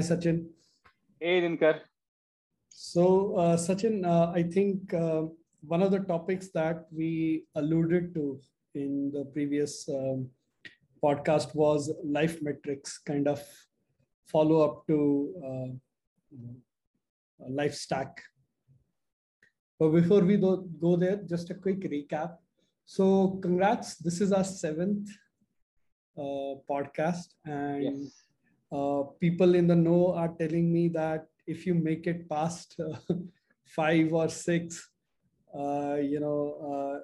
Hi, Sachin. Hey, Dinker. So, uh, Sachin, uh, I think uh, one of the topics that we alluded to in the previous um, podcast was life metrics, kind of follow up to uh, life stack. But before we go there, just a quick recap. So, congrats. This is our seventh uh, podcast, and yes. Uh, people in the know are telling me that if you make it past uh, five or six, uh, you know, uh,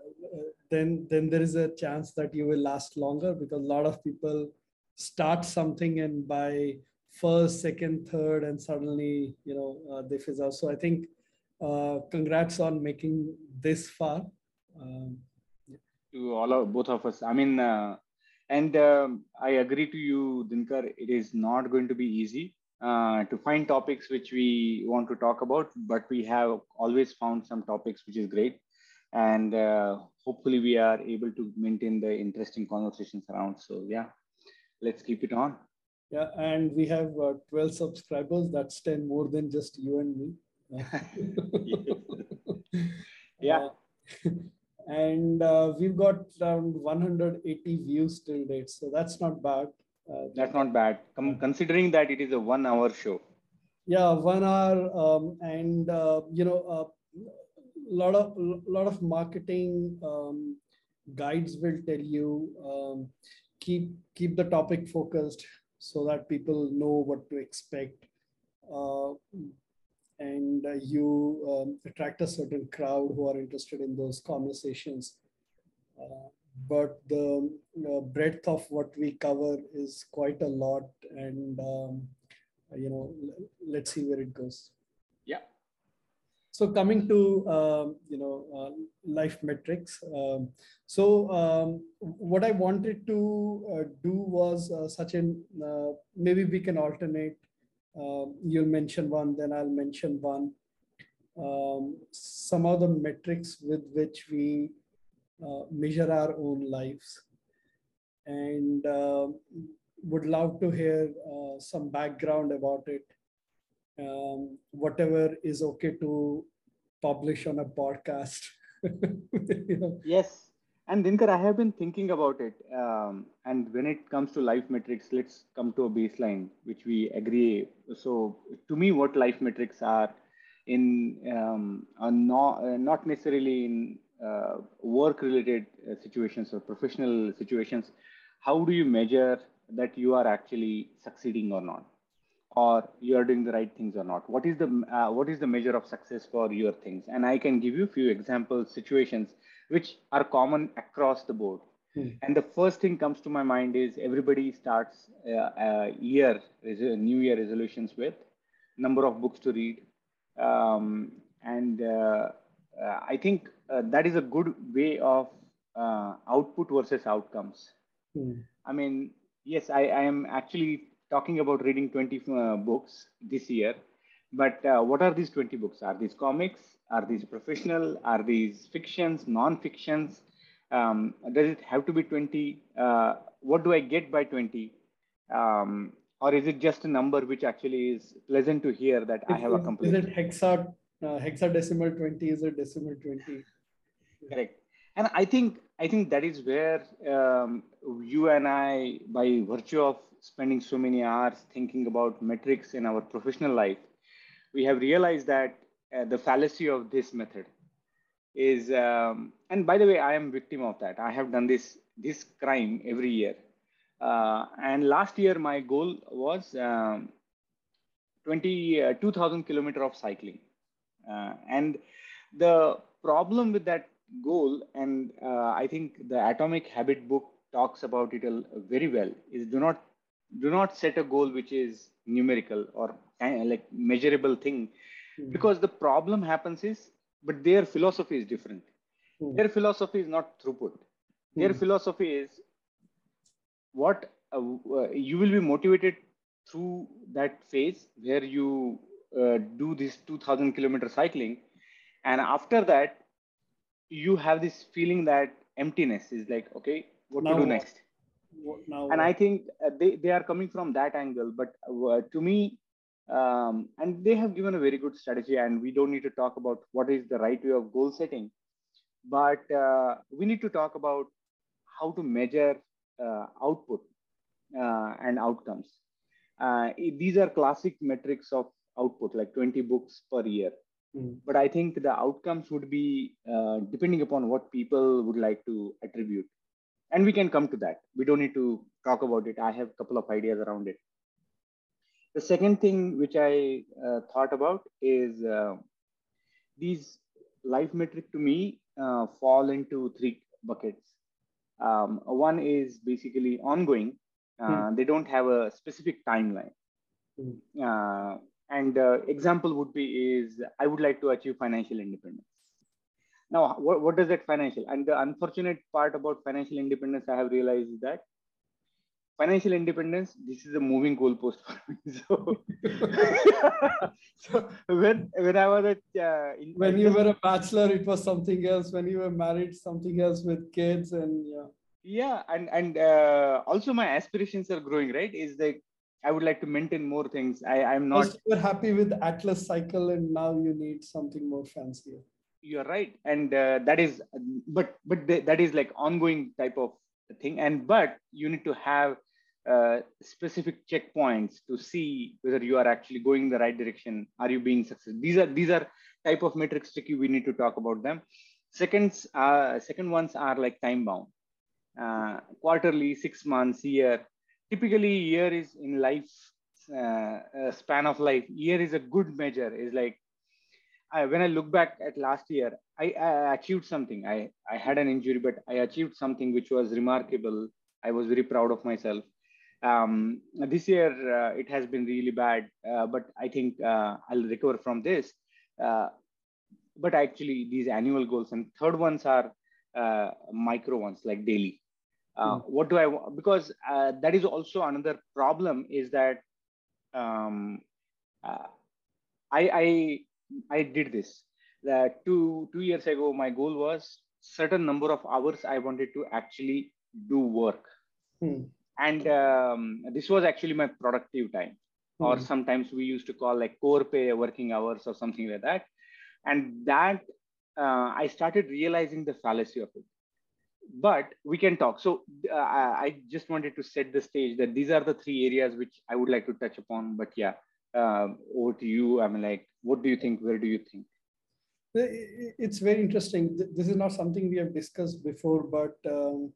then then there is a chance that you will last longer because a lot of people start something and by first, second, third, and suddenly you know uh, they fizzle. So I think congrats on making this far. Um, to all of both of us. I mean, and um, I agree to you, Dinker. It is not going to be easy uh, to find topics which we want to talk about, but we have always found some topics which is great, and uh, hopefully we are able to maintain the interesting conversations around. So yeah, let's keep it on. Yeah, and we have uh, 12 subscribers. That's 10 more than just you and me. yeah. Uh, and uh, we've got around 180 views till date so that's not bad. Uh, that's not bad. Com- considering that it is a one hour show. Yeah one hour um, and uh, you know a uh, lot of lot of marketing um, guides will tell you um, keep keep the topic focused so that people know what to expect. Uh, and uh, you um, attract a certain crowd who are interested in those conversations. Uh, but the uh, breadth of what we cover is quite a lot, and um, you know, let's see where it goes. Yeah. So coming to um, you know uh, life metrics. Um, so um, what I wanted to uh, do was uh, Sachin maybe we can alternate uh, you'll mention one, then I'll mention one. Um, some of the metrics with which we uh, measure our own lives. And uh, would love to hear uh, some background about it. Um, whatever is okay to publish on a podcast. you know? Yes, and Dinker, I have been thinking about it. Um, and when it comes to life metrics, let's come to a baseline, which we agree. So, to me, what life metrics are in um, not, uh, not necessarily in uh, work related uh, situations or professional situations. How do you measure that you are actually succeeding or not? or you are doing the right things or not what is the uh, what is the measure of success for your things and i can give you a few examples situations which are common across the board. Hmm. And the first thing comes to my mind is everybody starts uh, a year, New Year resolutions with number of books to read. Um, and uh, uh, I think uh, that is a good way of uh, output versus outcomes. Hmm. I mean, yes, I, I, am actually talking about reading 20 uh, books this year. But what are these 20 books? Are these comics? Are these professional? Are these fictions, non-fictions? Um, does it have to be 20? Uh, what do I get by 20? Um, or is it just a number which actually is pleasant to hear that is, I have accomplished? Is it hexa, uh, hexadecimal 20? Is it decimal 20? Correct. And I think I think that is where um, you and I, by virtue of spending so many hours thinking about metrics in our professional life, we have realized that uh, the fallacy of this method is um, and by the way i am victim of that. I have done this this crime every year. Uh, and last year my goal was um, 20 uh, 2000 kilometer of cycling. Uh, and the problem with that goal and uh, i think the atomic habit book talks about it very well is do not do not set a goal which is numerical or like measurable thing Hmm. because the problem happens is but their philosophy is different mm. their philosophy is not throughput their mm. philosophy is what uh, uh, you will be motivated through that phase where you uh, do this 2000 kilometer cycling and after that you have this feeling that emptiness is like okay what now to do next now and i think uh, they, they are coming from that angle but uh, to me um, and they have given a very good strategy and we don't need to talk about what is the right way of goal setting. But uh, we need to talk about how to measure uh, output uh, and outcomes. Uh, these are classic metrics of output like 20 books per year. Mm. but i think the outcomes would be depending upon what people would like to attribute. And we can come to that. We don't need to talk about it. I have a couple of ideas around it the second thing which i uh, thought about is uh, these life metric to me uh, fall into three buckets um, one is basically ongoing hmm. they don't have a specific timeline hmm. and example would be is i would like to achieve financial independence now, what, what does that financial? And the unfortunate part about financial independence, I have realized is that financial independence, this is a moving goalpost for me. So, so when when I was at uh, in, when you were a bachelor, it was something else. When you were married, something else with kids and yeah. Yeah, and and uh, also my aspirations are growing. Right? Is like I would like to maintain more things. I I'm not. First you were happy with Atlas cycle, and now you need something more fancier you're right and uh, that is but but that is like ongoing type of thing and but you need to have uh, specific checkpoints to see whether you are actually going the right direction. Are you being successful? These are these are type of metrics tricky. We need to talk about them. Seconds uh, second ones are like time bound. Uh, quarterly six months year. Typically year is in life uh, span of life. Year is a good measure. Is like I, when I look back at last year, I, I, achieved something. I, I had an injury, but I achieved something which was remarkable. I was very proud of myself. Um, this year, uh, it has been really bad, uh, but I think uh, I'll recover from this. Uh, but actually, these annual goals and third ones are uh, micro ones, like daily. Mm. What do I want? Because that is also another problem is that um, I, I I did this. That two two years ago, my goal was certain number of hours I wanted to actually do work, hmm. And um, this was actually my productive time, hmm. or sometimes we used to call like core pay working hours or something like that, and that uh, I started realizing the fallacy of it. But we can talk. So uh, I just wanted to set the stage that these are the three areas which I would like to touch upon. But yeah, uh, over to you. I mean, like, what do you think? Where do you think? It's very interesting. This is not something we have discussed before, but um,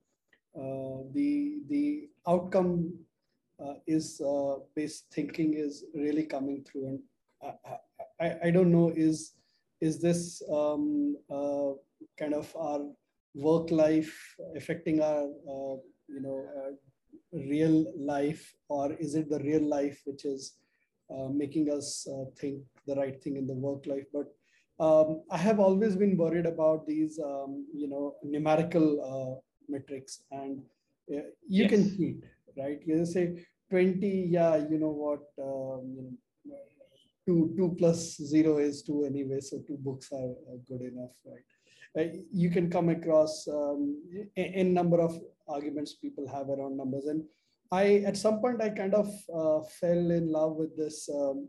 the the outcome uh, is uh, based thinking is really coming through, and I, I, I don't know is is this um, uh, kind of our work life affecting our uh, you know real life, or is it the real life which is uh, making us uh, think the right thing in the work life. But um, I have always been worried about these, um, you know, numerical uh, metrics, and you yes. can cheat, right? You say 20, yeah, you know what, um, you know, two two plus zero is two anyway, so two books are, good enough, right? Uh, you can come across um, a, number of arguments people have around numbers and I at some point I kind of uh, fell in love with this um,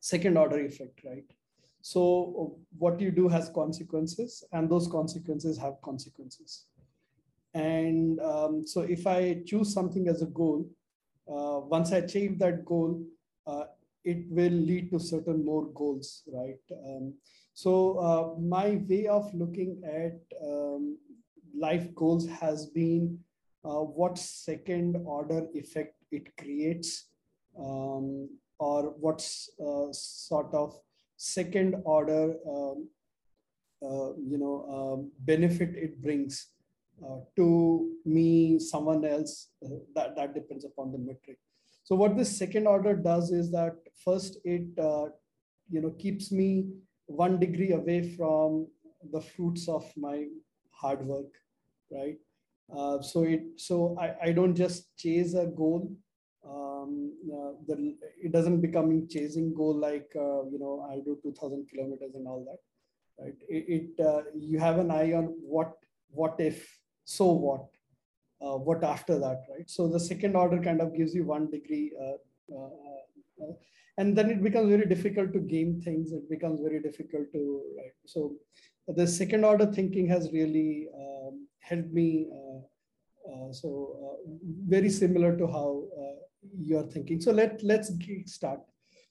second order effect, right? So what you do has consequences, and those consequences have consequences. And um, so if I choose something as a goal, uh, once I achieve that goal, uh, it will lead to certain more goals, right? Um, so uh, my way of looking at um, life goals has been uh, what second order effect it creates um, or what's uh, sort of second order um, uh, you know benefit it brings uh, to me someone else uh, that, that depends upon the metric so what this second order does is that first it uh, you know keeps me one degree away from the fruits of my hard work right uh, so it so I, I don't just chase a goal. Um, uh, the, it doesn't becoming chasing goal like you know I'll do 2,000 kilometers and all that. Right? It, it uh, you have an eye on what what if so what uh, what after that, right? So the second order kind of gives you one degree, uh, uh, uh, and then it becomes very difficult to game things. It becomes very difficult to right. So the second order thinking has really um, helped me. so very similar to how you're thinking. So let let's start.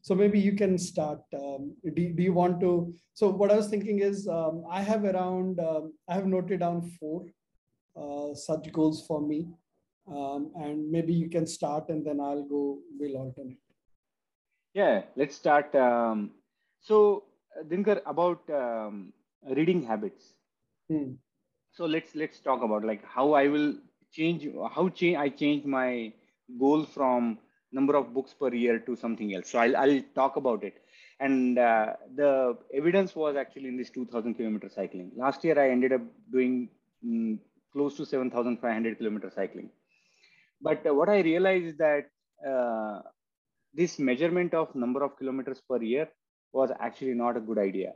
So maybe you can start. Um, do, do you want to? So what I was thinking is um, I have around um, I have noted down four uh, such goals for me. Um, and maybe you can start and then I'll go, we'll alternate. Yeah, let's start. Um, so, Dinker, about um, reading habits. Hmm. So let's let's talk about like how I will change how change I change my goal from number of books per year to something else. So I'll I'll talk about it. And uh, the evidence was actually in this 2,000 kilometer cycling. Last year I ended up doing mm, close to 7,500 kilometer cycling. But uh, what I realized is that uh, this measurement of number of kilometers per year was actually not a good idea.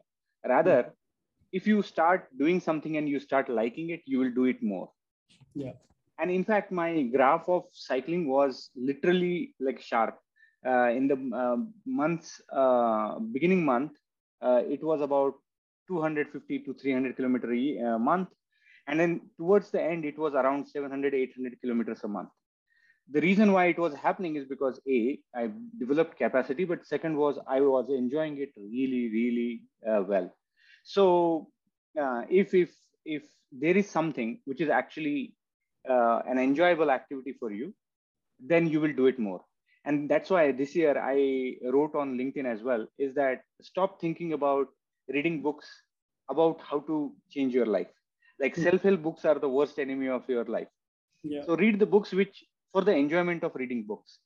Rather, mm-hmm. if you start doing something and you start liking it, you will do it more. Yeah. And in fact, my graph of cycling was literally like sharp. Uh, in the uh, months, uh, beginning month, uh, it was about 250 to 300 kilometer a month and then towards the end, it was around 700, 800 kilometers a month. The reason why it was happening is because A, I developed capacity, but second was I was enjoying it really, really uh, well. So uh, if, if, if there is something which is actually uh, an enjoyable activity for you, then you will do it more. And that's why this year I wrote on LinkedIn as well is that stop thinking about reading books about how to change your life like hmm. self-help books are the worst enemy of your life yeah. so read the books which for the enjoyment of reading books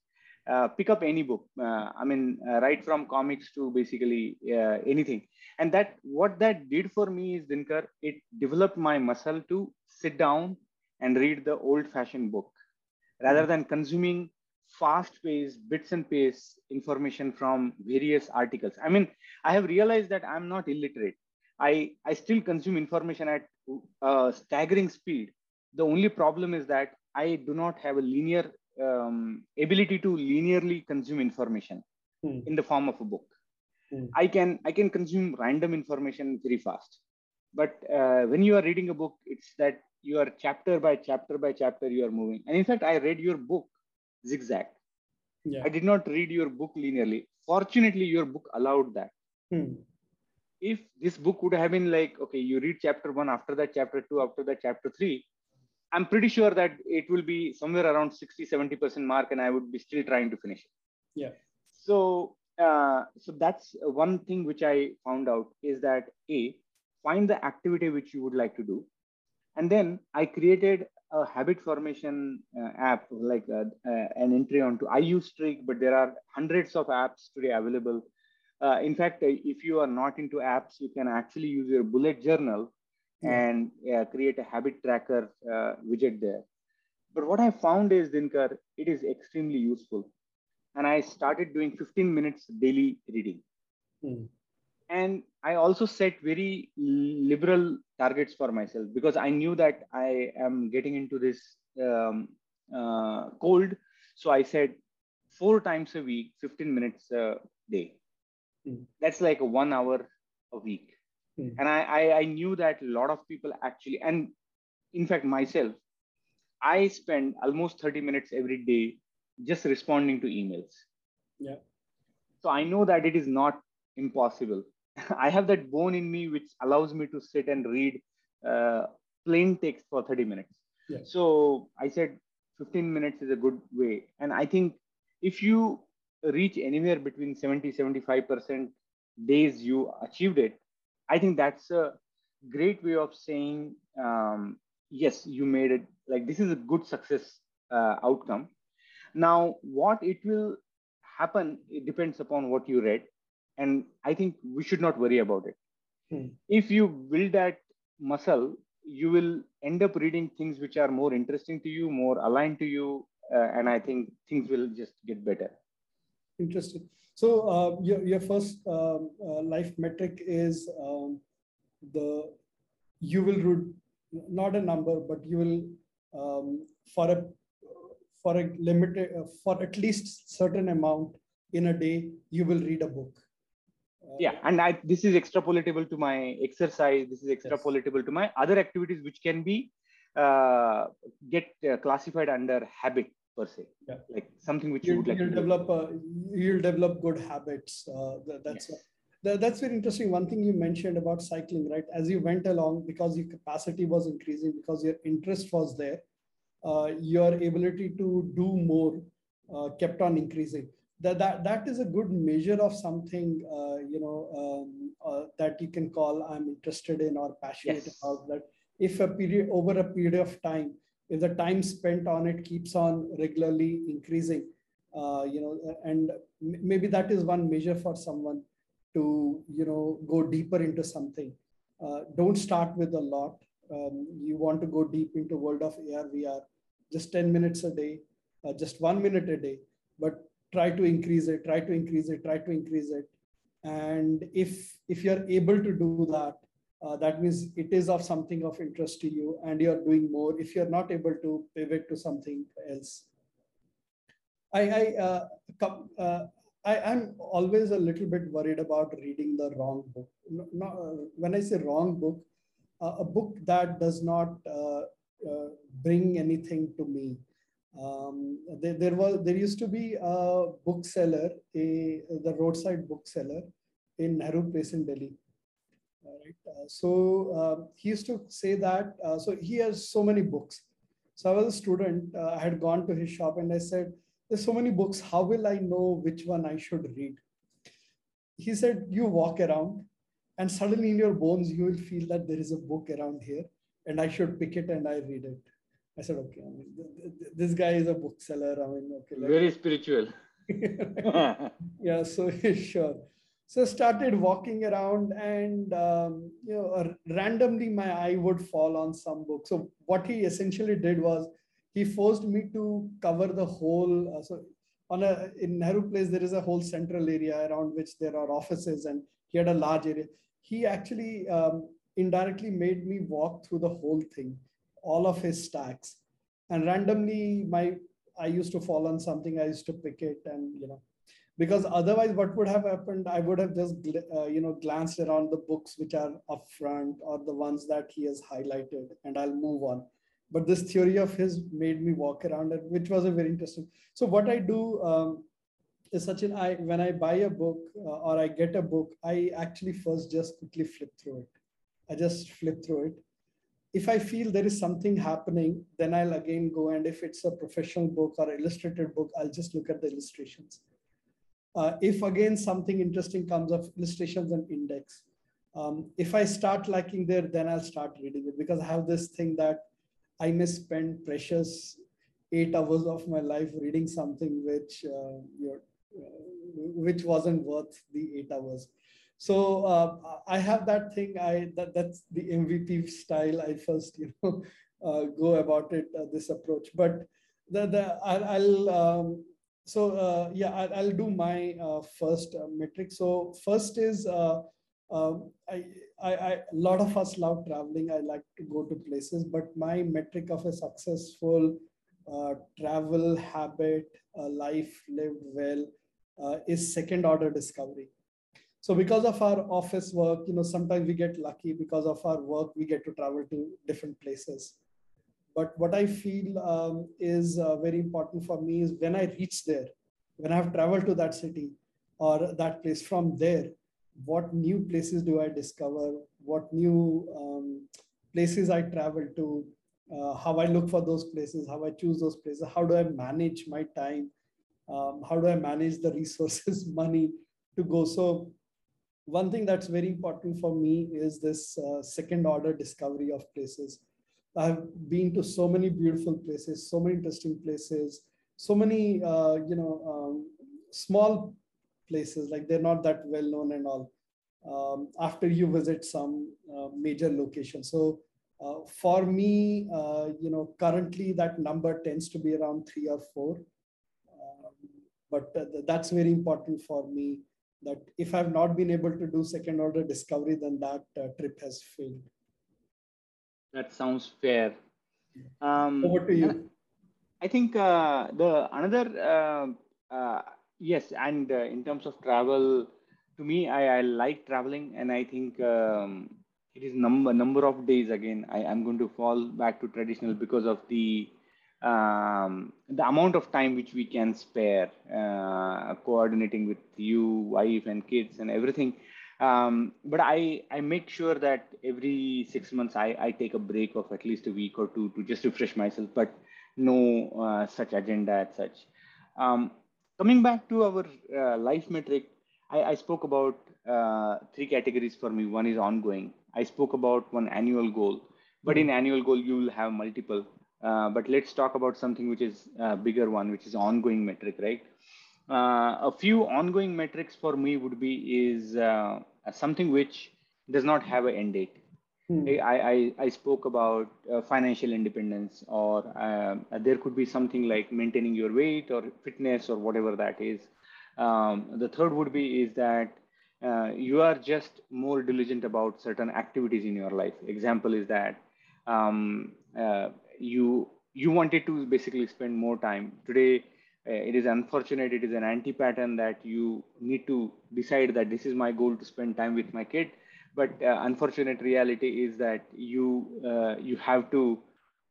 uh, pick up any book uh, i mean uh, right from comics to basically uh, anything and that what that did for me is dinker it developed my muscle to sit down and read the old fashioned book rather hmm. than consuming fast paced bits and pace information from various articles i mean i have realized that i'm not illiterate I, I still consume information at a staggering speed. The only problem is that I do not have a linear um, ability to linearly consume information hmm. in the form of a book. Hmm. I can I can consume random information very fast, but uh, when you are reading a book, it's that you are chapter by chapter by chapter you are moving. And in fact, I read your book zigzag. Yeah. I did not read your book linearly. Fortunately, your book allowed that. Hmm if this book would have been like okay you read chapter 1 after that chapter 2 after that chapter 3 i'm pretty sure that it will be somewhere around 60 70% mark and i would be still trying to finish it. Yeah. So uh, so that's one thing which i found out is that a find the activity which you would like to do. And then i created a habit formation uh, app like uh, uh an entry onto i use streak but there are hundreds of apps today available uh, in fact, uh, if you are not into apps, you can actually use your bullet journal and uh, create a habit tracker uh, widget there. But what I found is, Dinker, it is extremely useful. And I started doing 15 minutes daily reading. Mm. And I also set very liberal targets for myself because I knew that I am getting into this um, uh, cold. So I said four times a week, 15 minutes a day Mm. That's like a one hour a week. Mm. And I, I, I knew that a lot of people actually, and in fact, myself, I spend almost 30 minutes every day just responding to emails. Yeah. So I know that it is not impossible. I have that bone in me which allows me to sit and read uh, plain text for 30 minutes. Yeah. So I said 15 minutes is a good way. And I think if you reach anywhere between 70 75% days you achieved it i think that's a great way of saying um, yes you made it. Like this is a good success uh, outcome. Now what it will happen it depends upon what you read and i think we should not worry about it. Hmm. if you build that muscle you will end up reading things which are more interesting to you more aligned to you uh, and i think things will just get better Interesting. So uh, your, your first um, uh, life metric is um, the, you will root, not a number, but you will um, for a for a limited uh, for at least certain amount in a day you will read a book uh, yeah and i this is extrapolatable to my exercise this is extrapolatable yes. to my other activities which can be uh, get uh, classified under habit per se yeah. like something which you'll, you would like you'll develop uh, you'll develop good habits uh, that's yes. that, that's very interesting one thing you mentioned about cycling right as you went along because your capacity was increasing because your interest was there uh, your ability to do more uh, kept on increasing that, that that is a good measure of something uh, you know um, uh, that you can call i'm interested in or passionate yes. about that if a period over a period of time if the time spent on it keeps on regularly increasing uh, you know and maybe that is one measure for someone to you know go deeper into something. Uh, don't start with a lot. Um, you want to go deep into world of ar vr just 10 minutes a day uh, just one minute a day but try to increase it try to increase it try to increase it. And if if you're able to do that uh, that means it is of something of interest to you and you're doing more if you're not able to pivot to something else i i uh, uh, I, am always a little bit worried about reading the wrong book. No, no, when I say wrong book, uh, a book that does not uh, uh, bring anything to me. Um, there, there, was there used to be a bookseller, a the roadside bookseller in Nehru Place in Delhi, right? Uh, so uh, he used to say that, uh, so he has so many books. So I was a student, I had gone to his shop and I said, there's so many books, how will I know which one I should read? He said, you walk around and suddenly in your bones, you will feel that there is a book around here and I should pick it and I read it. I said, okay, I mean, this guy is a bookseller. I mean, okay. Very spiritual. yeah, so he's sure so I started walking around and um, you know randomly my eye would fall on some book. So what he essentially did was he forced me to cover the whole uh, so on a in nehru place there is a whole central area around which there are offices and he had a large area. He actually um, indirectly made me walk through the whole thing all of his stacks. And randomly my i used to fall on something i used to pick it and you know because otherwise what would have happened i would have just uh, you know glanced around the books which are up front or the ones that he has highlighted and i'll move on. But this theory of his made me walk around it which was a very interesting. So what i do um, is Sachin i when i buy a book uh, or i get a book i actually first just quickly flip through it. I just flip through it. If i feel there is something happening then i'll again go and if it's a professional book or illustrated book i'll just look at the illustrations uh, if again something interesting comes of illustrations and index, um, if I start liking there, then I'll start reading it because I have this thing that I may spend precious eight hours of my life reading something which uh, uh, which wasn't worth the eight hours. So uh, I have that thing. I that that's the MVP style. I first you know uh, go about it uh, this approach, but the the I'll, I'll um, so uh, yeah, I'll, I'll, do my uh, first uh, metric. So first is uh, um, I, I, I, a lot of us love traveling. I like to go to places, but my metric of a successful uh, travel habit, life lived well, uh, is second order discovery. So because of our office work, you know, sometimes we get lucky because of our work, we get to travel to different places. But what I feel um, is uh, very important for me is when I reach there, when I have traveled to that city or that place from there, what new places do I discover? What new um, places I travel to? Uh, how I look for those places? How I choose those places? How do I manage my time? Um, how do I manage the resources, money to go? So one thing that's very important for me is this uh, second order discovery of places I've been to so many beautiful places, so many interesting places, so many, uh, you know, um, small places, like they're not that well known and all, um, after you visit some uh, major location. So uh, for me, uh, you know, currently that number tends to be around three or four. Um, but that's very important for me that if I've not been able to do second order discovery, then that uh, trip has failed. That sounds fair. Um, Over to you. I think uh, the another uh, uh, yes, and uh, in terms of travel, to me, I, I like traveling, and I think um, it is number number of days. Again, I am going to fall back to traditional because of the um, the amount of time which we can spare uh, coordinating with you, wife, and kids, and everything. Um, but I I make sure that every six months I, I take a break of at least a week or two to just refresh myself. But no uh, such agenda as such. Um, coming back to our uh, life metric, I, I spoke about uh, three categories for me. One is ongoing. I spoke about one annual goal, but in annual goal you will have multiple. Uh, but let's talk about something which is a bigger one, which is ongoing metric, right? Uh, a few ongoing metrics for me would be is uh, something which does not have an end date. Hmm. I, I, I spoke about uh, financial independence, or uh, there could be something like maintaining your weight or fitness or whatever that is. Um, the third would be is that uh, you are just more diligent about certain activities in your life. Example is that um, uh, you you wanted to basically spend more time today. Uh, it is unfortunate. It is an anti-pattern that you need to decide that this is my goal to spend time with my kid but uh, unfortunate reality is that you uh, you have to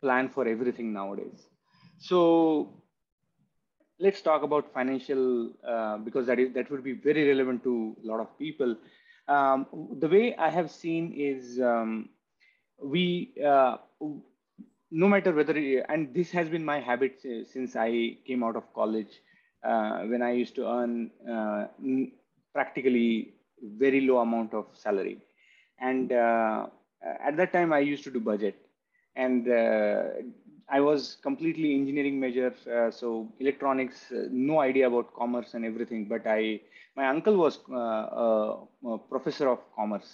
plan for everything nowadays so let's talk about financial uh, because that is that would be very relevant to a lot of people um, the way i have seen is um, we uh, no matter whether and this has been my habit since i came out of college uh, when i used to earn uh, practically very low amount of salary. And uh, at that time i used to do budget. And uh, i was completely engineering major uh, so electronics no idea about commerce and everything but i my uncle was a professor of commerce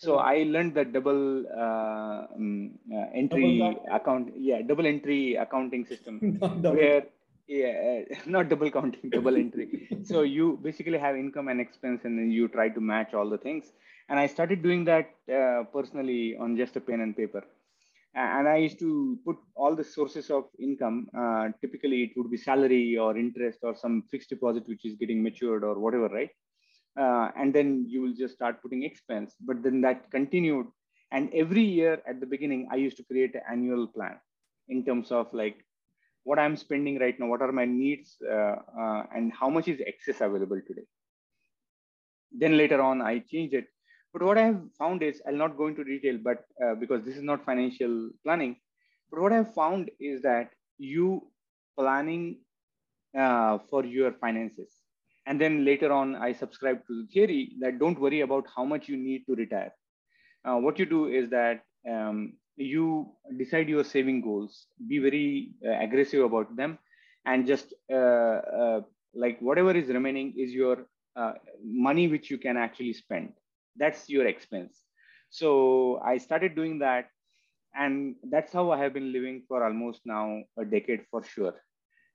so I learned the double uh, um, uh, entry double account, yeah, double entry accounting system, where yeah, not double counting, double entry. So you basically have income and expense, and then you try to match all the things. And i started doing that uh, personally on just a pen and paper. And i used to put all the sources of income uh, typically it would be salary or interest or some fixed deposit which is getting matured or whatever right uh, and then you will just start putting expense. But then that continued. And every year at the beginning i used to create an annual plan in terms of like what i'm spending right now what are my needs uh, uh, and how much is excess available today. Then later on i changed it. But what I have found is, I'll not go into detail, but uh, because this is not financial planning, but what I've found is that you planning uh, for your finances. And then later on, I subscribe to the theory that don't worry about how much you need to retire. Uh, what you do is that um, you decide your saving goals, be very uh, aggressive about them, and just uh, uh, like whatever is remaining is your money which you can actually spend. That's your expense. So i started doing that and that's how i have been living for almost now a decade for sure.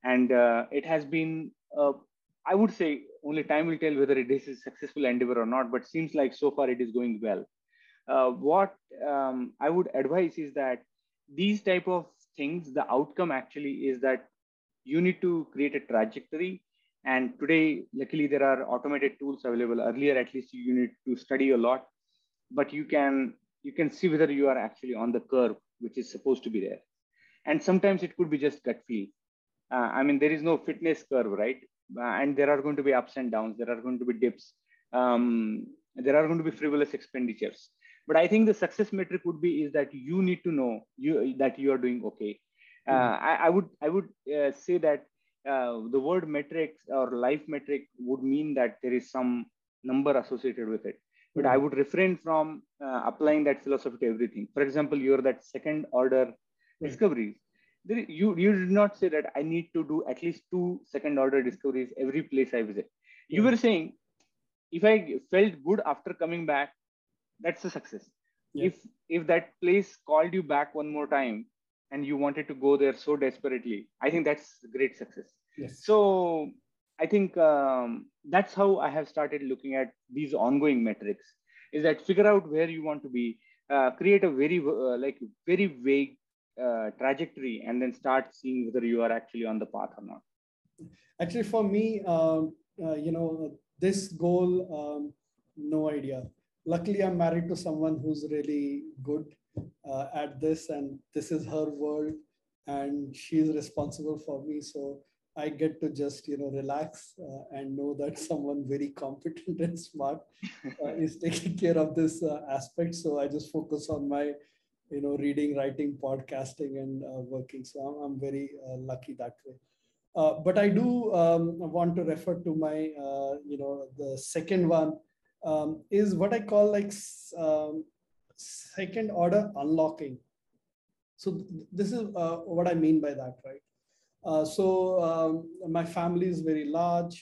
And uh, it has been uh, i would say only time will tell whether it is a successful endeavor or not but seems like so far it is going well uh, what um, i would advise is that these type of things the outcome actually is that you need to create a trajectory and today, luckily, there are automated tools available. Earlier, at least, you need to study a lot, but you can you can see whether you are actually on the curve, which is supposed to be there. And sometimes it could be just gut feel. Uh, I mean, there is no fitness curve, right? Uh, and there are going to be ups and downs. There are going to be dips. Um, there are going to be frivolous expenditures. But I think the success metric would be is that you need to know you that you are doing okay. Uh, mm-hmm. I, I, would I would uh, say that uh, the word metrics or life metric would mean that there is some number associated with it. But mm-hmm. I would refrain from uh, applying that philosophy to everything. For example, you're that second order mm-hmm. discoveries. You, you did not say that I need to do at least two second order discoveries every place I visit. You were saying if I felt good after coming back, that's a success. If if that place called you back one more time, and you wanted to go there so desperately i think that's great success yes. so i think um, that's how i have started looking at these ongoing metrics is that figure out where you want to be uh, create a very uh, like very vague uh, trajectory and then start seeing whether you are actually on the path or not. Actually for me um, uh, you know this goal um, no idea. Luckily i'm married to someone who's really good uh, at this and this is her world and she's responsible for me. So i get to just you know relax uh, and know that someone very competent and smart uh, is taking care of this uh, aspect. So i just focus on my you know reading writing podcasting and uh, working so i'm, I'm very uh, lucky that way but i do um, want to refer to my you know the second one um, is what i call like um, second order unlocking. So th this is uh, what I mean by that, right? Uh, so um, my family is very large,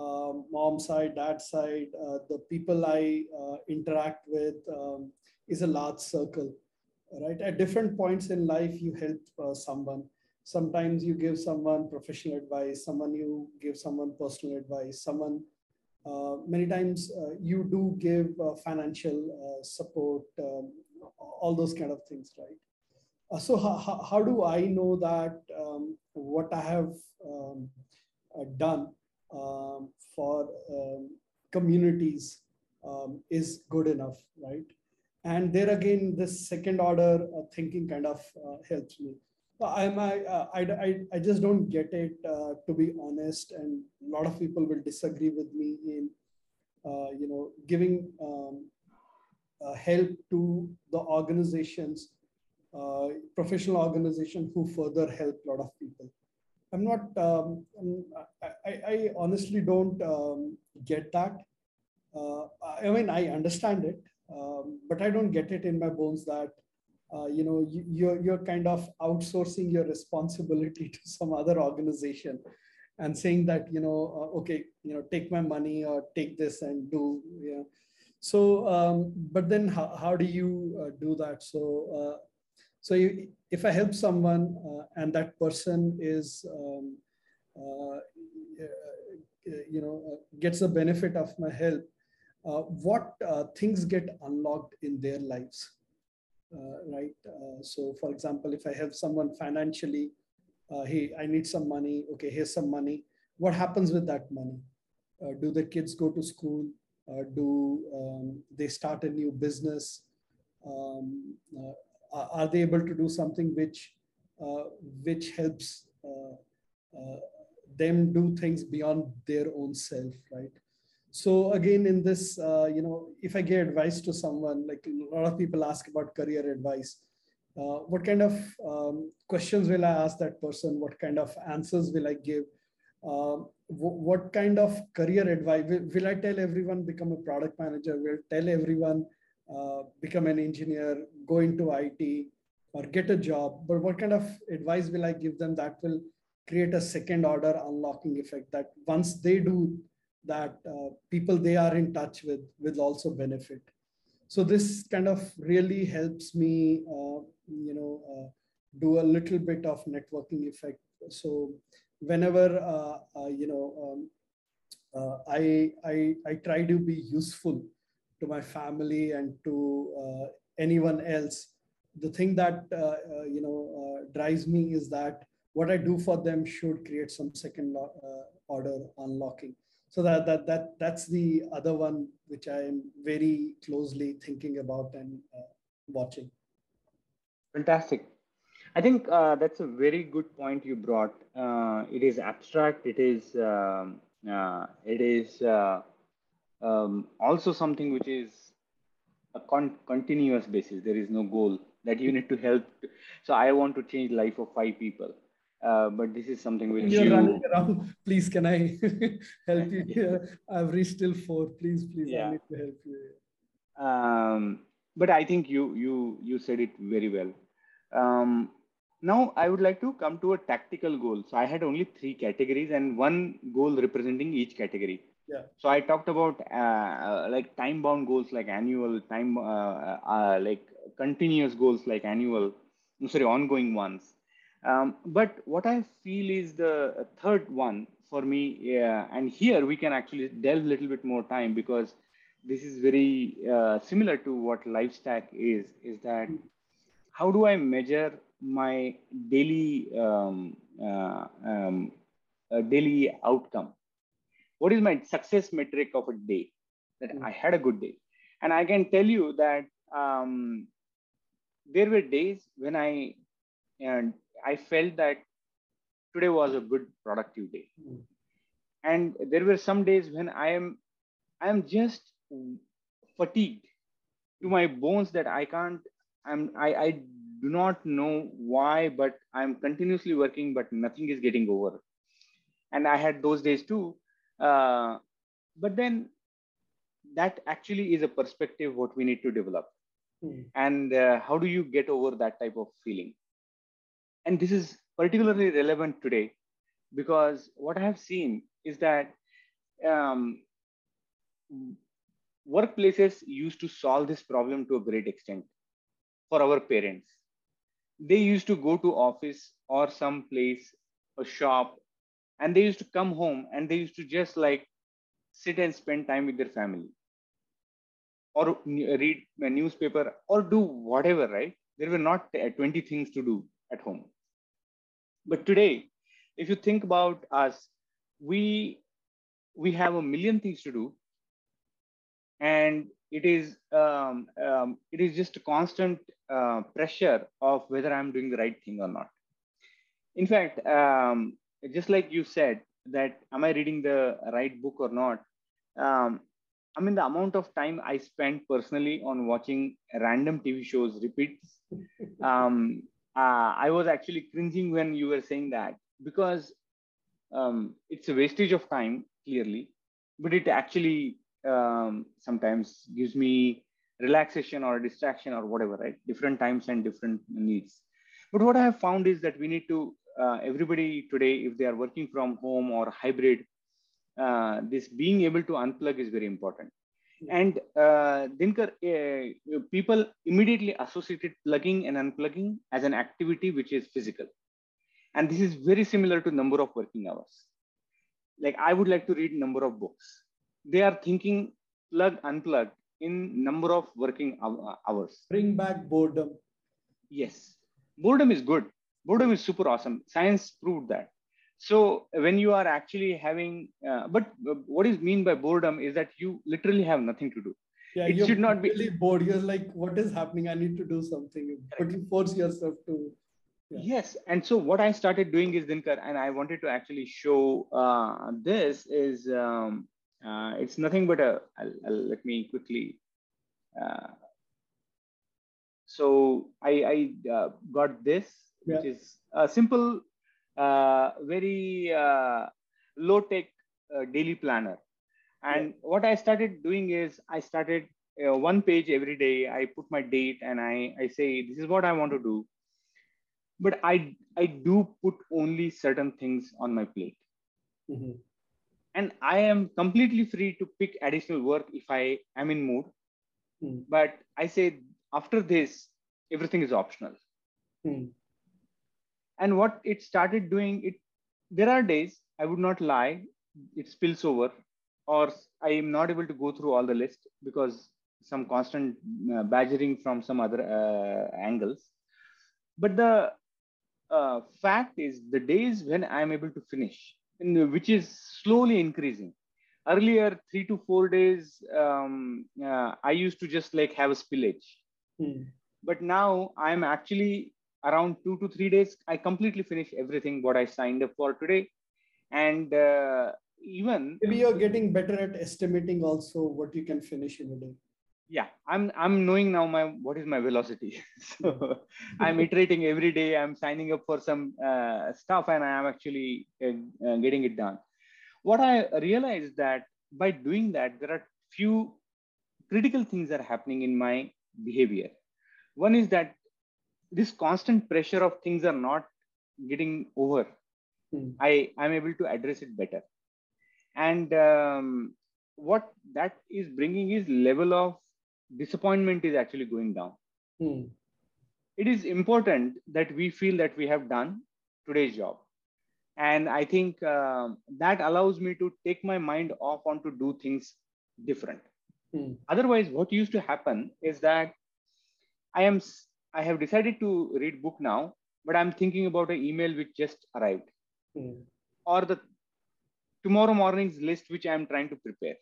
uh, mom side, dad side. Uh, the people I uh, interact with um, is a large circle, right? At different points in life, you help uh, someone. Sometimes you give someone professional advice, someone you give someone personal advice, someone uh, many times uh, you do give uh, financial support, um, all those kind of things, right? so how, how do I know that um, what I have um, done um, for um, communities um, is good enough, right? And there again, this second order thinking kind of uh, helps me. I'm, I, uh, I, I, I just don't get it, uh, to be honest. And a lot of people will disagree with me in, uh, you know, giving um, uh, help to the organizations, uh, professional organizations who further help a lot of people. I'm not, um, I, I, honestly don't um, get that. Uh, I mean, I understand it, um, but I don't get it in my bones that uh, you know you, you're, you're kind of outsourcing your responsibility to some other organization and saying that you know uh, okay you know take my money or take this and do know. So um, but then how, how do you uh, do that? So uh, so you, if i help someone uh, and that person is um, uh, you know gets the benefit of my help what things get unlocked in their lives uh, right? Uh, so for example, if I help someone financially, uh, hey, I need some money. Okay, here's some money. What happens with that money? do the kids go to school? do um, they start a new business? Um, are they able to do something which which helps them do things beyond their own self, right? So again in this uh, you know if i give advice to someone like a lot of people ask about career advice uh, what kind of um, questions will i ask that person? What kind of answers will i give? Uh, what kind of career advice will, will, i tell everyone become a product manager? Will tell everyone uh, become an engineer go into it or get a job? But what kind of advice will i give them that will create a second order unlocking effect that once they do that uh, people they are in touch with will also benefit. So this kind of really helps me, uh, you know, uh, do a little bit of networking effect. So whenever, uh, uh, you know, um, uh, I, I, I try to be useful to my family and to anyone else, the thing that, you know, drives me is that what I do for them should create some second order unlocking so that that that that's the other one which i am very closely thinking about and uh, watching. Fantastic. I think uh, that's a very good point you brought. Uh, it is abstract. It is um, uh, it is uh, um, also something which is a con- continuous basis. There is no goal that you need to help. So i want to change life of five people uh, but this is something which you're you... running around. Please, can I help you here? I've reached till four. Please, please, yeah. I need to help you. Um, but I think you you you said it very well. Um, now I would like to come to a tactical goal. So I had only three categories and one goal representing each category. Yeah. So I talked about uh, uh like time bound goals like annual, time uh, uh, like continuous goals like annual. Sorry, ongoing ones um, but what I feel is the third one for me, yeah, and here we can actually delve a little bit more time because this is very uh, similar to what LifeStack is, is that how do I measure my daily um, uh, um, uh, daily outcome? What is my success metric of a day? That mm-hmm. I had a good day, and I can tell you that um, there were days when I and I felt that today was a good productive day, mm-hmm. and there were some days when I am I am just fatigued to my bones that I can't. I'm I, I do not know why, but I'm continuously working, but nothing is getting over. And I had those days too. Uh, but then that actually is a perspective what we need to develop. Mm. And uh, how do you get over that type of feeling? And this is particularly relevant today because what I have seen is that um, workplaces used to solve this problem to a great extent for our parents. They used to go to office or some place a shop and they used to come home and they used to just like sit and spend time with their family or read a newspaper or do whatever right? There were not uh, 20 things to do at home but today if you think about us we we have a million things to do and it is um, um, it is just a constant uh, pressure of whether I'm doing the right thing or not. In fact, um, just like you said that am I reading the right book or not? Um, I mean the amount of time I spent personally on watching random TV shows repeats. um, uh, I was actually cringing when you were saying that because um, it's a wastage of time clearly, but it actually um, sometimes gives me relaxation or distraction or whatever, right? Different times and different needs. But what I have found is that we need to, uh, everybody today, if they are working from home or hybrid, uh, this being able to unplug is very important. And uh, Dinker, uh, people immediately associated plugging and unplugging as an activity which is physical. And this is very similar to number of working hours. Like I would like to read number of books. They are thinking plug unplug in number of working hours. Bring back boredom. Yes. Boredom is good. Boredom is super awesome. Science proved that so when you are actually having uh, but what is mean by boredom is that you literally have nothing to do yeah it should not be really bored you're like what is happening i need to do something but you force yourself to yeah. yes and so what i started doing is dinker and i wanted to actually show uh, this is um, uh, it's nothing but a, I'll, I'll, let me quickly. Uh, so I, I uh, got this, yeah. which is a simple, uh, very uh, low tech uh, daily planner. And yeah. what I started doing is I started one page every day. I put my date and I, I say, this is what I want to do. But I, I do put only certain things on my plate. Mm-hmm and i am completely free to pick additional work if i am in mood mm. but i say after this everything is optional mm. And what it started doing it there are days i would not lie it spills over or i am not able to go through all the list because some constant uh, badgering from some other uh, angles but the uh, fact is the days when i am able to finish which is slowly increasing. Earlier, three to four days, um, uh, I used to just like have a spillage. Hmm. But now I'm actually around two to three days. I completely finish everything what I signed up for today, and uh, even maybe you're getting better at estimating also what you can finish in a day. Yeah i'm i'm knowing now my what is my velocity. So i'm iterating every day. I'm signing up for some uh, stuff and i am actually uh, uh, getting it done. What i realized that by doing that there are few critical things that are happening in my behavior. One is that this constant pressure of things are not getting over hmm. i i'm able to address it better and um, what that is bringing is level of disappointment is actually going down. Hmm. It is important that we feel that we have done today's job. And I think uh, that allows me to take my mind off on to do things different. Hmm. Otherwise, what used to happen is that I am I have decided to read book now, but I'm thinking about an email which just arrived, mm. or the tomorrow morning's list which I'm trying to prepare.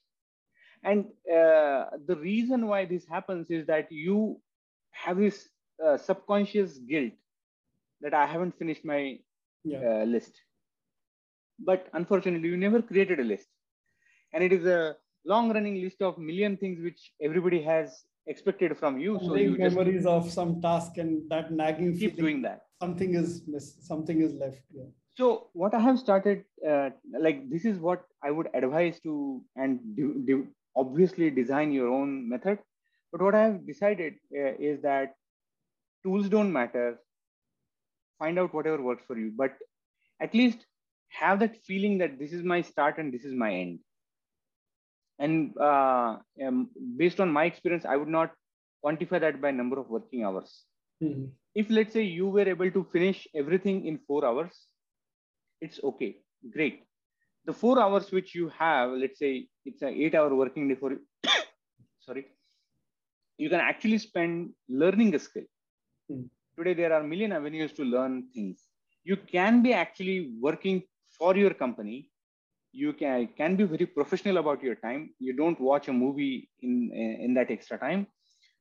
And uh, the reason why this happens is that you have this uh, subconscious guilt that I haven't finished my yeah. uh, list. But unfortunately, you never created a list. And it is a long running list of million things which everybody has expected from you. So you memories of some task and that nagging keep doing that. Something is missed. something is left. Yeah. So what I have started, uh, like this is what I would advise to, and do, do, obviously design your own method. But what I have decided uh, is that tools don't matter. Find out whatever works for you, but at least have that feeling that this is my start and this is my end and uh, um, based on my experience i would not quantify that by number of working hours. Mm-hmm. if let's say you were able to finish everything in four hours it's okay. Great. The four hours which you have let's say it's an eight hour working day for you sorry you can actually spend learning a skill. Mm-hmm. today there are million avenues to learn things. You can be actually working for your company you can can be very professional about your time. You don't watch a movie in in that extra time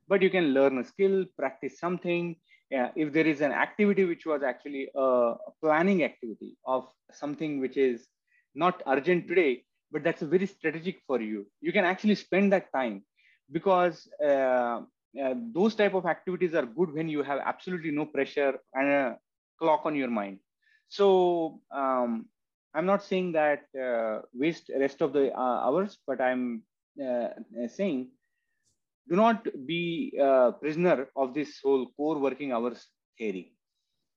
but you can learn a skill practice something. Uh, if there is an activity which was actually a planning activity of something which is not urgent today but that's very strategic for you you can actually spend that time because uh, uh, those type of activities are good when you have absolutely no pressure and a clock on your mind. So um, I'm not saying that uh, waste rest of the uh, hours, but I'm uh, saying do not be a prisoner of this whole core working hours theory.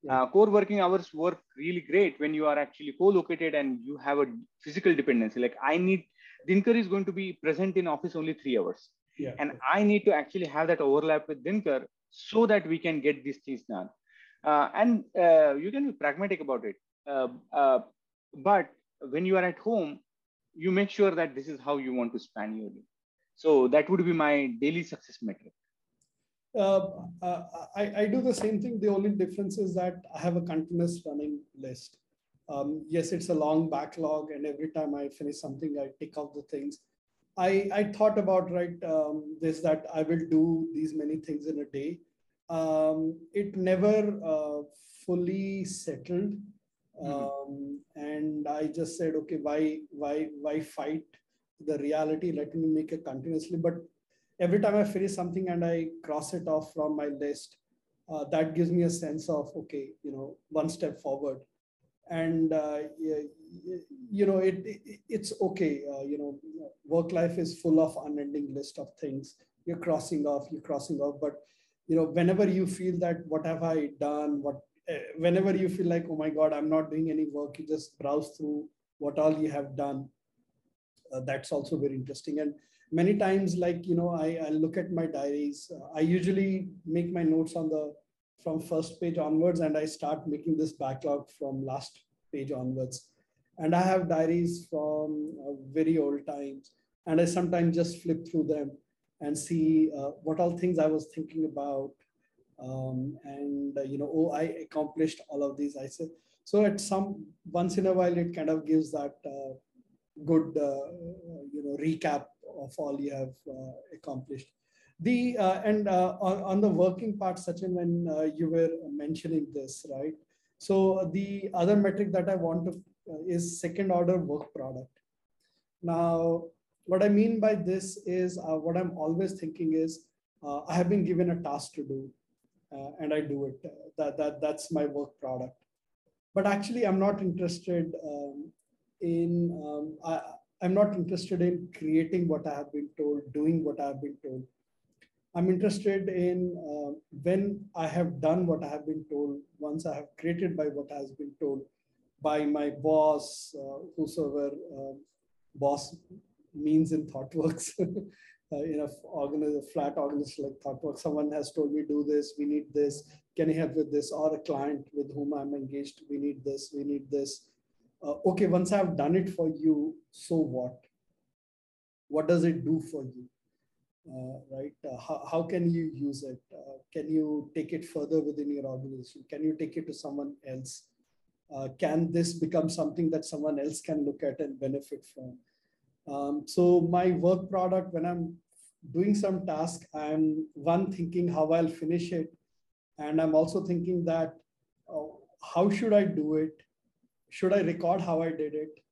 Yeah. Uh, core working hours work really great when you are actually co-located and you have a physical dependency. Like I need, Dinker is going to be present in office only three hours. Yeah. And I need to actually have that overlap with Dinker so that we can get these things done. Uh, and uh, you can be pragmatic about it. But when you are at home you make sure that this is how you want to span your day. So that would be my daily success metric. Uh, uh, I, I do the same thing. The only difference is that i have a continuous running list. Um, yes it's a long backlog and every time i finish something i tick off the things. I i thought about right um, this that i will do these many things in a day. Um, it never uh, fully settled. Um, and I just said, okay, why, why, why fight the reality? Let me make it continuously. But every time I finish something and I cross it off from my list, uh, that gives me a sense of okay, you know, one step forward. And uh, you know, it, it it's okay. Uh, you know, work life is full of unending list of things. You're crossing off, you're crossing off, but you know, whenever you feel that what have I done, what whenever you feel like, oh my God, I'm not doing any work, you just browse through what all you have done. Uh, that's also very interesting. And many times, like, you know, I, I look at my diaries. Uh, I usually make my notes on the from first page onwards, and I start making this backlog from last page onwards. And I have diaries from uh, very old times, and I sometimes just flip through them and see uh, what all things I was thinking about um, and uh, you know oh i accomplished all of these. I said so at some once in a while it kind of gives that uh, good uh, you know recap of all you have uh, accomplished. The uh, and uh, on, on, the working part Sachin when you were mentioning this right? So the other metric that i want to is second order work product. Now what i mean by this is what i'm always thinking is i have been given a task to do. uh, and I do it. Uh, that, that, that's my work product. But actually, I'm not interested um, in, um, I, I'm not interested in creating what I have been told, doing what I have been told. I'm interested in uh, when I have done what I have been told, once I have created by what has been told by my boss, uh, whosoever uh, boss means in ThoughtWorks. uh, in a, flat organization like ThoughtWorks, someone has told me do this, we need this, can you help with this? Or a client with whom I'm engaged, we need this, we need this. Uh, okay, once I've done it for you, so what? What does it do for you? uh, right? Uh, how, how can you use it? Uh, can you take it further within your organization? Can you take it to someone else? Uh, can this become something that someone else can look at and benefit from? Um, so my work product, when I'm doing some task, I'm one thinking how I'll finish it. And I'm also thinking that uh, how should I do it? Should I record how I did it?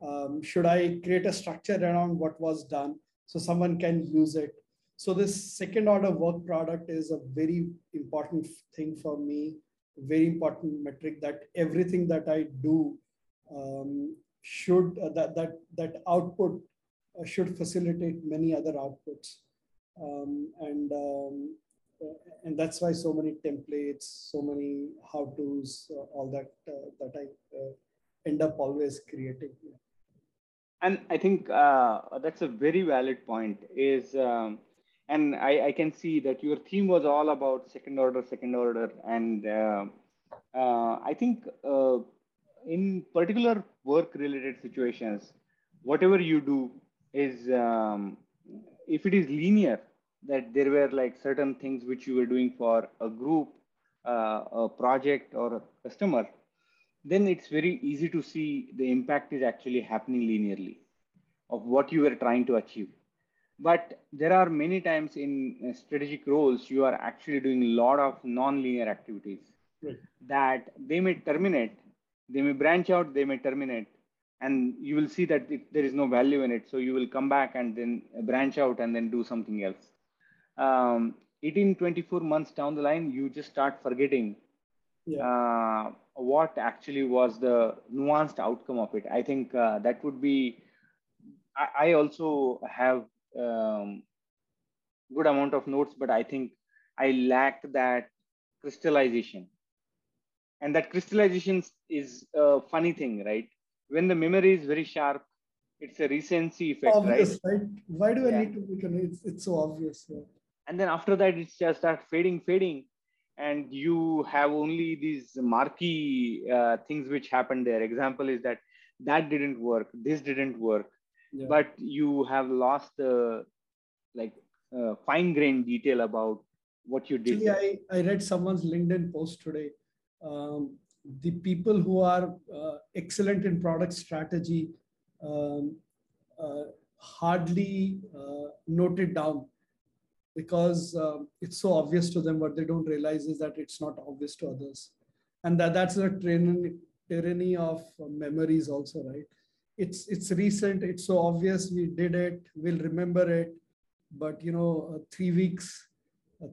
Um, should I create a structure around what was done so someone can use it? So this second order work product is a very important thing for me, very important metric that everything that I do um, should uh, that that that output uh, should facilitate many other outputs, um, and um, uh, and that's why so many templates, so many how tos, uh, all that uh, that I uh, end up always creating. And I think that's a very valid point. Is um, and I, I, can see that your theme was all about second order, second order, and I think in particular work related situations whatever you do is um, if it is linear that there were like certain things which you were doing for a group uh, a project or a customer then it's very easy to see the impact is actually happening linearly of what you were trying to achieve but there are many times in uh, strategic roles you are actually doing a lot of non-linear activities right. that they may terminate they may branch out, they may terminate, and you will see that it, there is no value in it. So you will come back and then branch out and then do something else. Um, 18, 24 months down the line, you just start forgetting yeah. uh, what actually was the nuanced outcome of it. I think uh, that would be. I, I also have um, good amount of notes, but I think I lack that crystallization and that crystallization is a funny thing right? When the memory is very sharp it's a recency effect obvious, right? right why do i need to an it's, it's so obvious yeah. and then after that it just starts fading fading. And you have only these marquee uh, things which happened there. Example is that that didn't work this didn't work. Yeah. but you have lost the like uh, fine grained detail about what you did Actually, I, I read someone's linkedin post today um, the people who are uh, excellent in product strategy um, uh, hardly uh, note it down because um, it's so obvious to them. What they don't realize is that it's not obvious to others. And that that's the tyranny, tyranny of memories also right? It's it's recent. It's so obvious. We did it. We'll remember it. But you know uh, three weeks uh,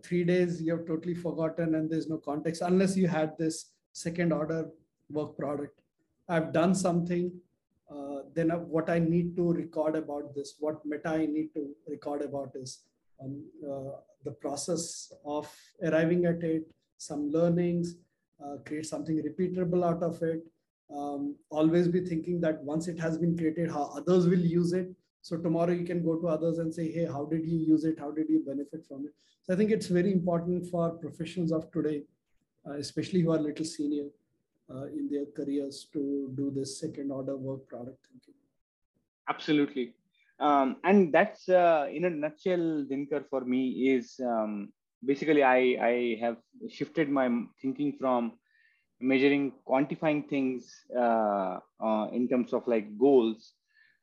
three days you have totally forgotten and there's no context unless you had this second order work product. I've done something, uh, then what I need to record about this, what meta I need to record about is um, uh, the process of arriving at it, some learnings, uh, create something repeatable out of it. Um, always be thinking that once it has been created, how others will use it. So tomorrow you can go to others and say, hey, how did you use it? How did you benefit from it? So I think it's very important for professionals of today, uh, especially who are little senior uh, in their careers to do this second order work product thinking. Absolutely. Um, and that's uh, in a nutshell, Dinker, for me is um, basically I, I have shifted my thinking from measuring, quantifying things uh, uh, in terms of like goals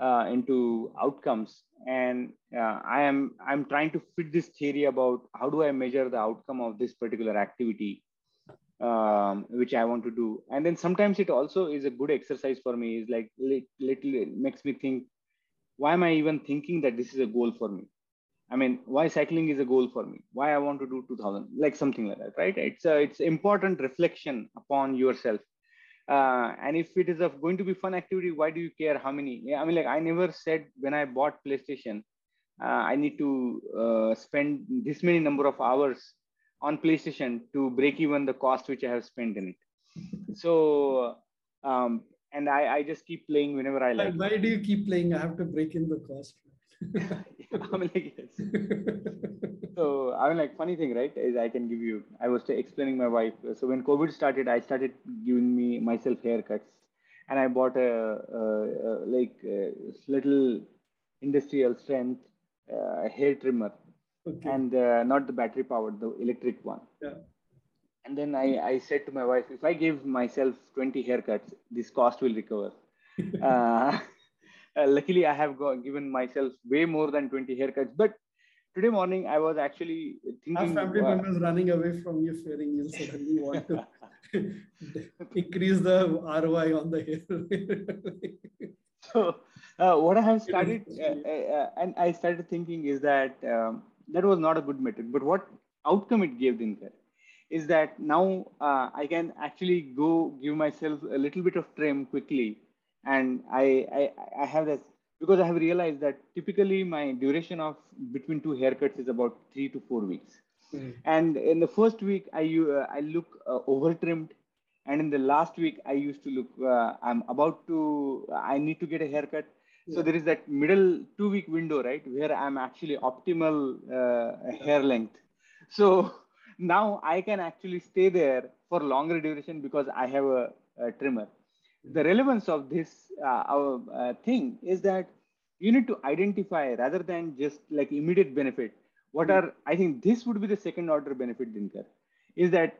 uh, into outcomes. And uh, I am I'm trying to fit this theory about how do I measure the outcome of this particular activity um, which I want to do. And then sometimes it also is a good exercise for me. Is like little makes me think, why am I even thinking that this is a goal for me? I mean, why cycling is a goal for me? Why I want to do 2000, like something like that, right? It's a, it's important reflection upon yourself. Uh, and if it is a, going to be fun activity, why do you care how many? Yeah, I mean, like I never said when I bought PlayStation, uh, I need to uh, spend this many number of hours on PlayStation to break even the cost which I have spent in it. So, um, and I, I just keep playing whenever I like. Why do you keep playing? I have to break in the cost. I'm like, yes. so I mean, like, funny thing, right? Is I can give you. I was explaining my wife. So when COVID started, I started giving me myself haircuts, and I bought a, a, a like a little industrial strength uh, hair trimmer okay. and uh, not the battery powered, the electric one. Yeah. And then I, I said to my wife, if I give myself 20 haircuts, this cost will recover. uh, uh, luckily, I have got, given myself way more than 20 haircuts. But today morning, I was actually thinking. Our family uh, members running away from you, fearing you suddenly want to increase the ROI on the hair. so, uh, what I have started, uh, uh, and I started thinking is that um, that was not a good metric. But what outcome it gave Dinker is that now uh, I can actually go give myself a little bit of trim quickly. And I, I, I have this because I have realized that typically my duration of between two haircuts is about three to four weeks. Mm. And in the first week, I, uh, I look uh, over trimmed. And in the last week, I used to look, uh, I'm about to, I need to get a haircut. Yeah. So there is that middle two week window, right, where I'm actually optimal uh, hair length. So now I can actually stay there for longer duration because I have a, a trimmer. The relevance of this uh, our, uh, thing is that you need to identify rather than just like immediate benefit. What are I think this would be the second order benefit, Dinker, is that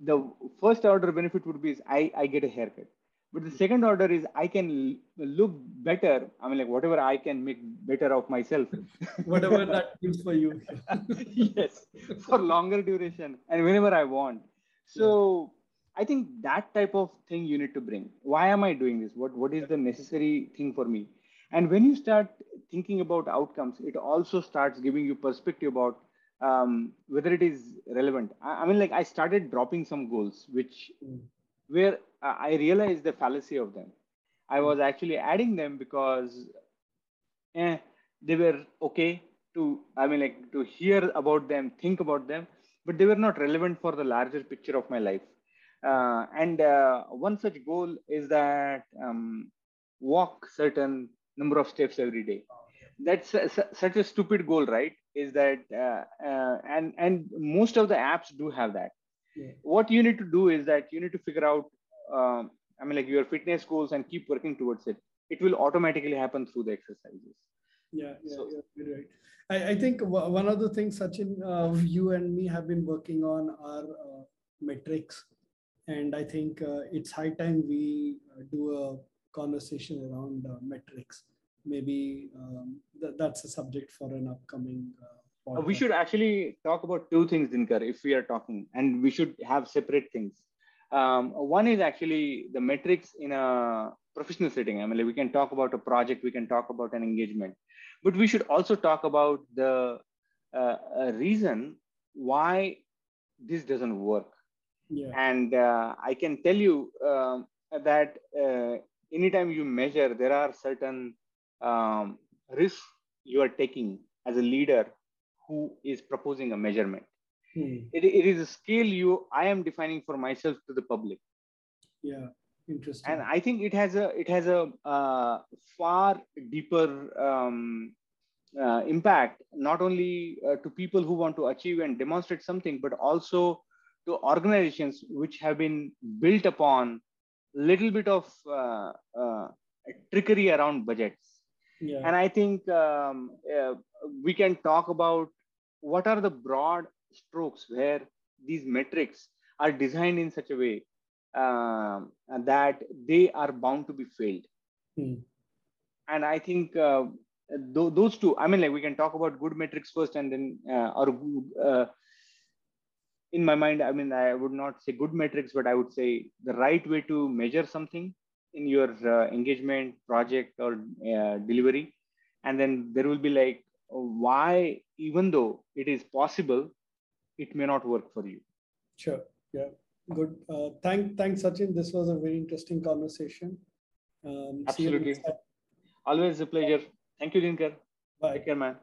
the first order benefit would be is I, I get a haircut. But the second order is I can look better. I mean, like whatever I can make better of myself. whatever that means for you. yes, for longer duration and whenever I want. So I think that type of thing you need to bring. Why am I doing this? What what is the necessary thing for me? And when you start thinking about outcomes, it also starts giving you perspective about um, whether it is relevant. I, I, mean, like I started dropping some goals, which mm. where I realized the fallacy of them. I was actually adding them because eh, they were okay to, I mean, like to hear about them, think about them, but they were not relevant for the larger picture of my life. Uh, and uh, one such goal is that um, walk certain number of steps every day. That's a, such a stupid goal, right? Is that uh, uh, and and most of the apps do have that. Yeah. What you need to do is that you need to figure out um, I mean, like your fitness goals and keep working towards it. It will automatically happen through the exercises. Yeah, yeah, so, yeah right. I, I think one of the things, Sachin, uh, you and me have been working on are uh, metrics. And I think uh, it's high time we uh, do a conversation around uh, metrics. Maybe um, th- that's a subject for an upcoming uh, we should actually talk about two things, Dinker, if we are talking, and we should have separate things. Um, one is actually the metrics in a professional setting. I mean, like we can talk about a project, we can talk about an engagement, but we should also talk about the uh, reason why this doesn't work. Yeah. And uh, I can tell you um, that uh, anytime you measure, there are certain um, risks you are taking as a leader who is proposing a measurement. Hmm. It, it is a scale you I am defining for myself to the public. Yeah, interesting. And I think it has a it has a uh, far deeper um, uh, impact, not only uh, to people who want to achieve and demonstrate something, but also to organizations which have been built upon a little bit of uh, uh, trickery around budgets. Yeah. And I think um, uh, we can talk about what are the broad strokes where these metrics are designed in such a way uh, that they are bound to be failed. Hmm. And I think uh, th- those two, I mean, like we can talk about good metrics first and then, uh, or uh, in my mind, I mean, I would not say good metrics, but I would say the right way to measure something in your uh, engagement, project, or uh, delivery. And then there will be like, why, even though it is possible, it may not work for you. Sure. Yeah. Good. Uh, thank, thanks, Sachin. This was a very interesting conversation. Um, Absolutely. Always a pleasure. Thank you, Dinker. Bye. Take care, man.